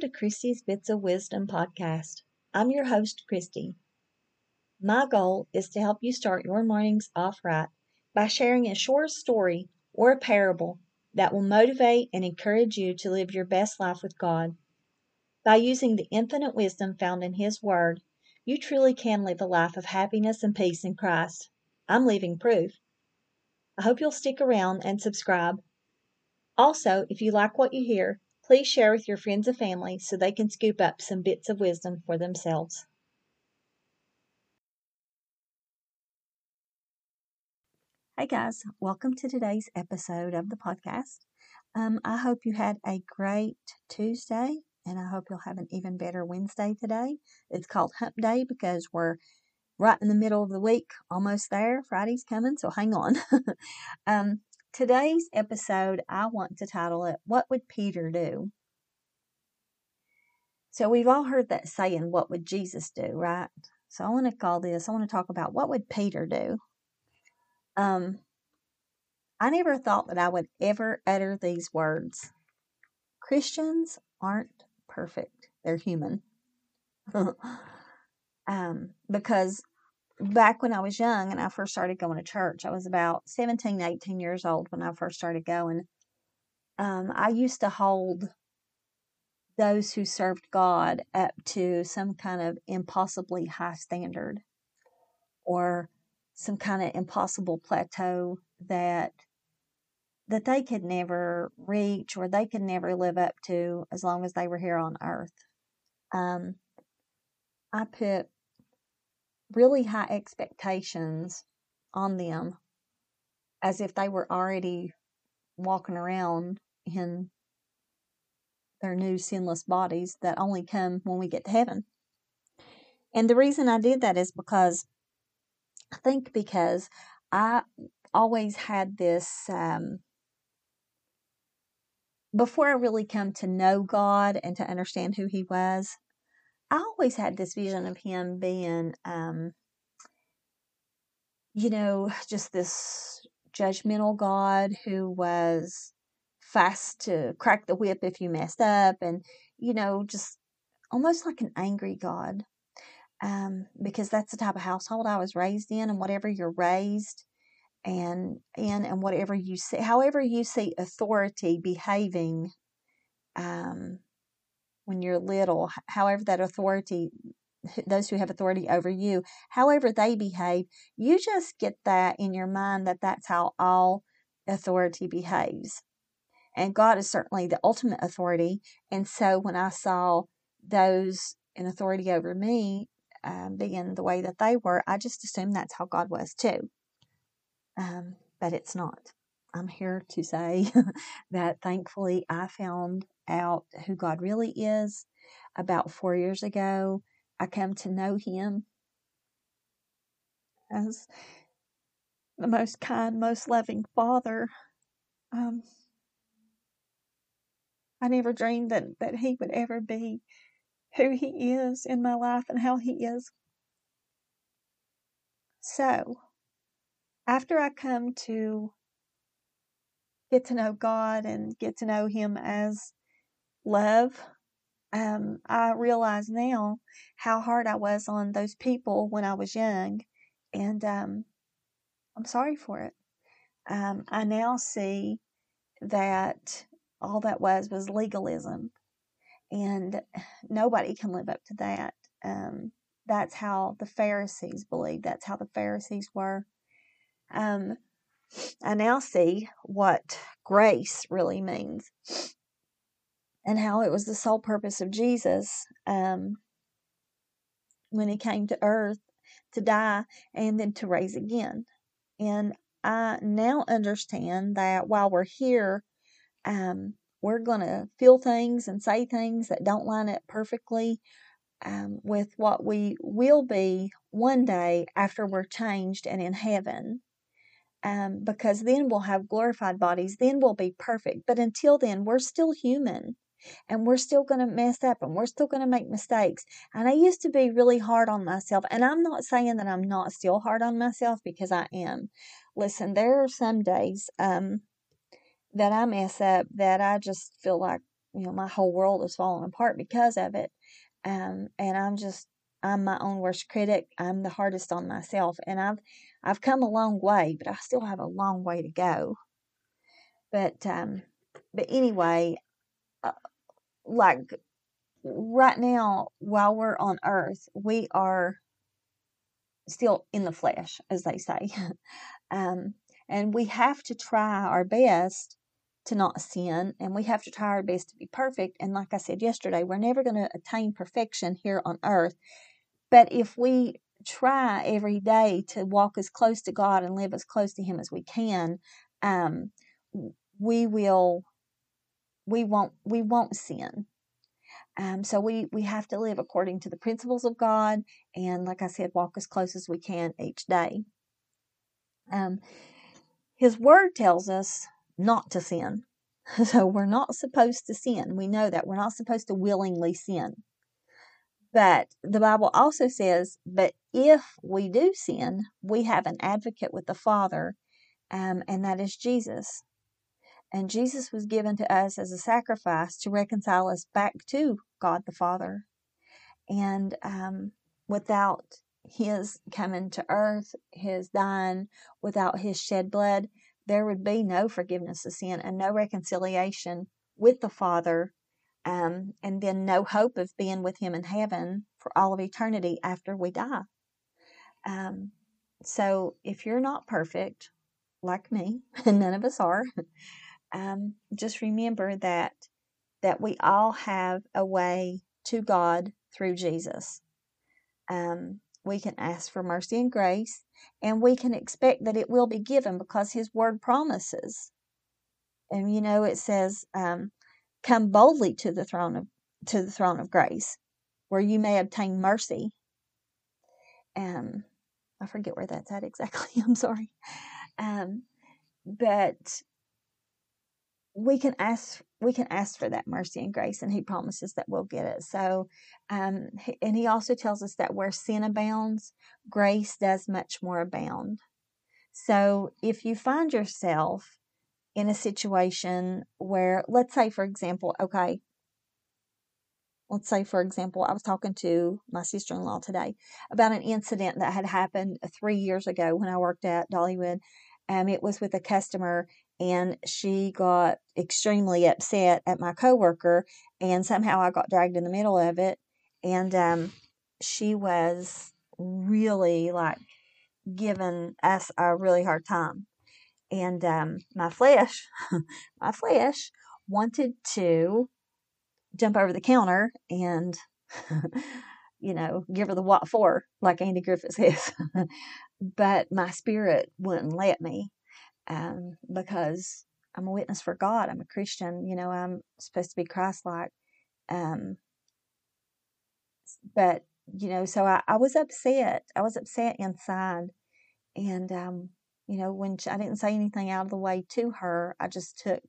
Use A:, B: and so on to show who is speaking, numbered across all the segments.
A: To Christy's Bits of Wisdom podcast. I'm your host, Christy. My goal is to help you start your mornings off right by sharing a short story or a parable that will motivate and encourage you to live your best life with God. By using the infinite wisdom found in His Word, you truly can live a life of happiness and peace in Christ. I'm living proof. I hope you'll stick around and subscribe. Also, if you like what you hear, please share with your friends and family so they can scoop up some bits of wisdom for themselves. Hey guys, welcome to today's episode of the podcast. Um, I hope you had a great Tuesday and I hope you'll have an even better Wednesday today. It's called Hump Day because we're right in the middle of the week, almost there. Friday's coming, so hang on. um, Today's episode, I want to title it, What Would Peter Do? So, we've all heard that saying, What would Jesus do, right? So, I want to call this, I want to talk about what would Peter do? Um, I never thought that I would ever utter these words. Christians aren't perfect, they're human. um, because back when I was young and I first started going to church, I was about 17, 18 years old when I first started going. Um, I used to hold those who served God up to some kind of impossibly high standard or some kind of impossible plateau that that they could never reach or they could never live up to as long as they were here on earth. Um, I put really high expectations on them as if they were already walking around in their new sinless bodies that only come when we get to heaven. And the reason I did that is because I think because I always had this um, before I really come to know God and to understand who He was, I always had this vision of him being, um, you know, just this judgmental God who was fast to crack the whip if you messed up and, you know, just almost like an angry God. Um, because that's the type of household I was raised in, and whatever you're raised and in, and whatever you see, however you see authority behaving, um, when you're little, however that authority, those who have authority over you, however they behave, you just get that in your mind that that's how all authority behaves. And God is certainly the ultimate authority. And so when I saw those in authority over me um, being the way that they were, I just assumed that's how God was too. Um, but it's not. I'm here to say that thankfully I found out who God really is about four years ago. I come to know Him as the most kind, most loving Father. Um, I never dreamed that, that He would ever be who He is in my life and how He is. So, after I come to get to know God and get to know Him as love. Um, I realize now how hard I was on those people when I was young, and um, I'm sorry for it. Um, I now see that all that was was legalism, and nobody can live up to that. Um, that's how the Pharisees believed. That's how the Pharisees were. Um, I now see what grace really means and how it was the sole purpose of Jesus um, when he came to earth to die and then to raise again. And I now understand that while we're here, um, we're going to feel things and say things that don't line up perfectly um, with what we will be one day after we're changed and in heaven um, because then we'll have glorified bodies, then we'll be perfect. But until then, we're still human and we're still going to mess up and we're still going to make mistakes. And I used to be really hard on myself. And I'm not saying that I'm not still hard on myself because I am. Listen, there are some days um, that I mess up that I just feel like you know, my whole world is falling apart because of it. Um, and I'm just, I'm my own worst critic. I'm the hardest on myself. And I've, I've come a long way, but I still have a long way to go. But, um, but anyway, uh, like right now, while we're on earth, we are still in the flesh, as they say. um, and we have to try our best to not sin, and we have to try our best to be perfect. And like I said yesterday, we're never going to attain perfection here on earth. But if we try every day to walk as close to God and live as close to Him as we can, um, we will, we won't, we won't sin. Um, so we we have to live according to the principles of God, and like I said, walk as close as we can each day. Um, His Word tells us not to sin, so we're not supposed to sin. We know that we're not supposed to willingly sin. But the Bible also says, but if we do sin, we have an advocate with the Father, um, and that is Jesus. And Jesus was given to us as a sacrifice to reconcile us back to God the Father. And um, without His coming to earth, His dying, without His shed blood, there would be no forgiveness of sin and no reconciliation with the Father, um, and then no hope of being with Him in heaven for all of eternity after we die. Um, so if you're not perfect, like me, and none of us are, um, just remember that that we all have a way to God through Jesus. Um, we can ask for mercy and grace, and we can expect that it will be given because His Word promises. And you know, it says, um, "Come boldly to the throne of to the throne of grace, where you may obtain mercy." Um, I forget where that's at exactly. I'm sorry. Um, but we can ask we can ask for that mercy and grace and he promises that we'll get it. So um and he also tells us that where sin abounds grace does much more abound. So if you find yourself in a situation where let's say for example okay let's say for example i was talking to my sister-in-law today about an incident that had happened three years ago when i worked at dollywood um, it was with a customer and she got extremely upset at my coworker and somehow I got dragged in the middle of it and um, she was really like giving us a really hard time and um, my flesh my flesh wanted to jump over the counter and you know give her the what for like andy griffith says but my spirit wouldn't let me um, because I'm a witness for God. I'm a Christian. You know, I'm supposed to be Christ-like. Um, but you know, so I, I was upset. I was upset inside, and um, you know, when she, I didn't say anything out of the way to her, I just took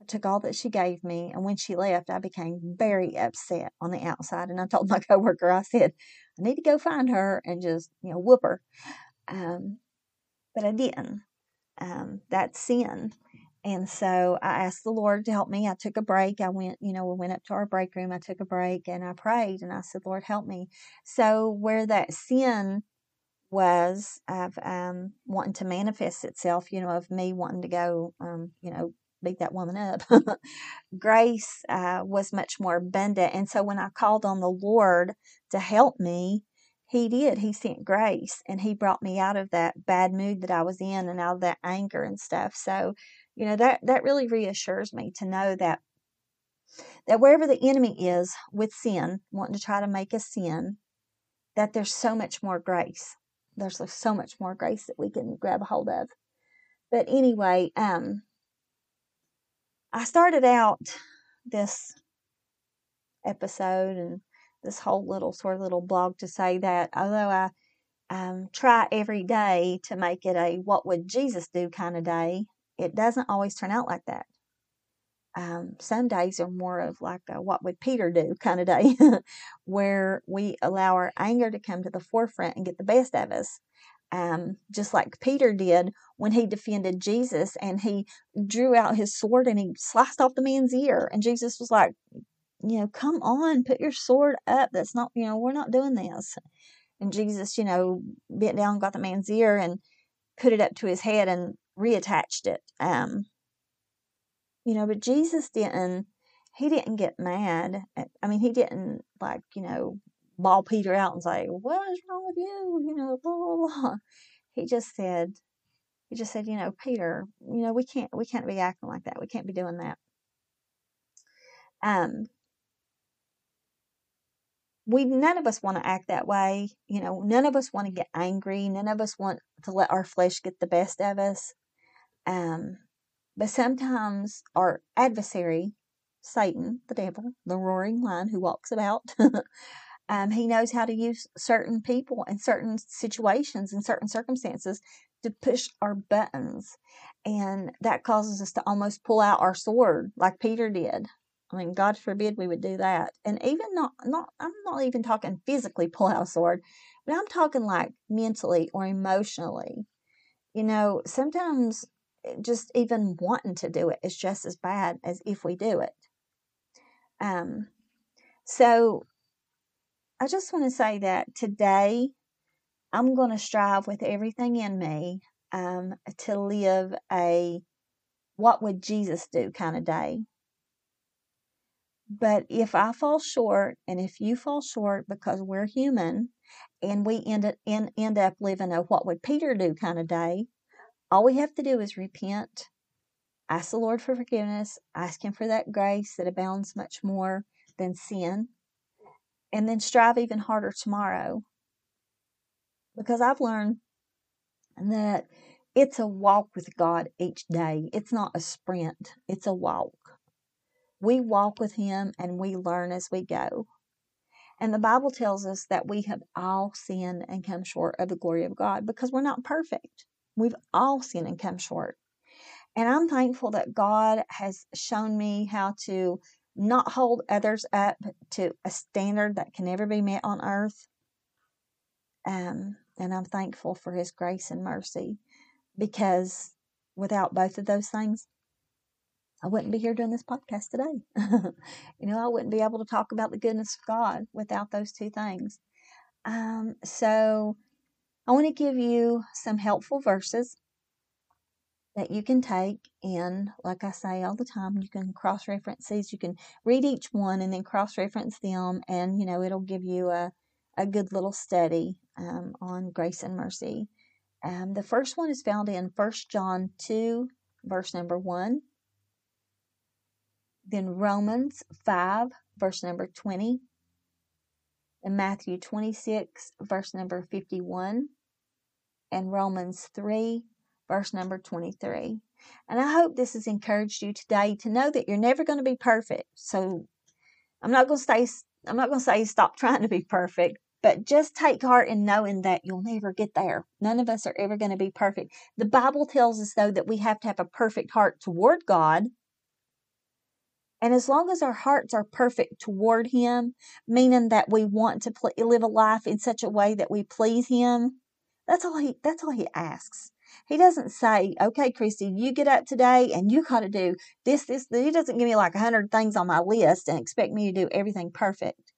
A: I took all that she gave me. And when she left, I became very upset on the outside. And I told my coworker, I said, I need to go find her and just you know whoop her. Um, but I didn't um, sin. And so I asked the Lord to help me. I took a break. I went, you know, we went up to our break room. I took a break and I prayed and I said, Lord, help me. So where that sin was of um, wanting to manifest itself, you know, of me wanting to go, um, you know, beat that woman up. Grace uh, was much more abundant. And so when I called on the Lord to help me, he did. He sent grace and he brought me out of that bad mood that I was in and out of that anger and stuff. So, you know, that that really reassures me to know that that wherever the enemy is with sin, wanting to try to make us sin, that there's so much more grace. There's so much more grace that we can grab a hold of. But anyway, um I started out this episode and this whole little sort of little blog to say that although I um, try every day to make it a what would Jesus do kind of day, it doesn't always turn out like that. Um, some days are more of like a, what would Peter do kind of day, where we allow our anger to come to the forefront and get the best of us. um, just like Peter did when he defended Jesus and he drew out his sword and he sliced off the man's ear. And Jesus was like, you know, come on, put your sword up. That's not, you know, we're not doing this. And Jesus, you know, bent down, got the man's ear and put it up to his head and reattached it. Um, you know, but Jesus didn't, he didn't get mad. I mean, he didn't like, you know, bawl Peter out and say, what is wrong with you? You know, blah, blah, blah. He just said, he just said, you know, Peter, you know, we can't, we can't be acting like that. We can't be doing that. Um, we none of us want to act that way. You know, none of us want to get angry. None of us want to let our flesh get the best of us. Um, but sometimes our adversary, Satan, the devil, the roaring lion who walks about, um, he knows how to use certain people and certain situations and certain circumstances to push our buttons. And that causes us to almost pull out our sword like Peter did. I mean, God forbid we would do that. And even not, not, I'm not even talking physically pull out a sword, but I'm talking like mentally or emotionally. You know, sometimes eh, just even wanting to do it is just as bad as if we do it. Um, so I just want to say that today I'm going to strive with everything in me um, to live a what would Jesus do kind of day. But if I fall short, and if you fall short because we're human, and we end up, end, end up living a what would Peter do kind of day, all we have to do is repent, ask the Lord for forgiveness, ask Him for that grace that abounds much more than sin, and then strive even harder tomorrow. Because I've learned that it's a walk with God each day. It's not a sprint, it's a walk. We walk with Him and we learn as we go. And the Bible tells us that we have all sinned and come short of the glory of God because we're not perfect. We've all sinned and come short. And I'm thankful that God has shown me how to not hold others up to a standard that can never be met on earth. Um, and I'm thankful for His grace and mercy because without both of those things, I wouldn't be here doing this podcast today. you know, I wouldn't be able to talk about the goodness of God without those two things. Um, so I want to give you some helpful verses that you can take and like I say all the time, you can cross reference these. You can read each one and then cross reference them and you know it'll give you a, a good little study um, on grace and mercy. Um, the first one is found in First John 2, verse number 1. Then Romans 5, verse number 20. And Matthew 26, verse number 51. And Romans 3, verse number 23. And I hope this has encouraged you today to know that you're never going to be perfect. So I'm not going to say I'm not going to say stop trying to be perfect, but just take heart in knowing that you'll never get there. None of us are ever going to be perfect. The Bible tells us though that we have to have a perfect heart toward God and as long as our hearts are perfect toward Him, meaning that we want to pl- live a life in such a way that we please Him, that's all He that's all He asks. He doesn't say, "Okay, Christy, you get up today and you got to do this, this." He doesn't give me like a hundred things on my list and expect me to do everything perfect.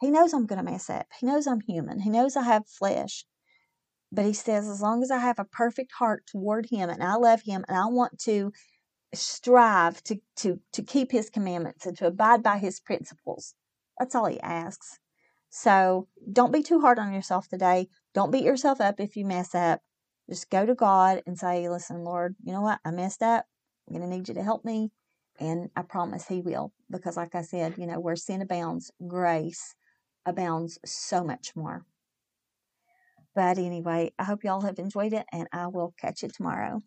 A: He knows I'm going to mess up. He knows I'm human. He knows I have flesh. But he says, as long as I have a perfect heart toward him and I love him and I want to strive to, to, to keep his commandments and to abide by his principles. That's all he asks. So don't be too hard on yourself today. Don't beat yourself up if you mess up. Just go to God and say, listen, Lord, you know what? I messed up. I'm going to need you to help me. And I promise He will. Because, like I said, you know, where sin abounds, grace abounds so much more. But anyway, I hope y'all have enjoyed it, and I will catch you tomorrow.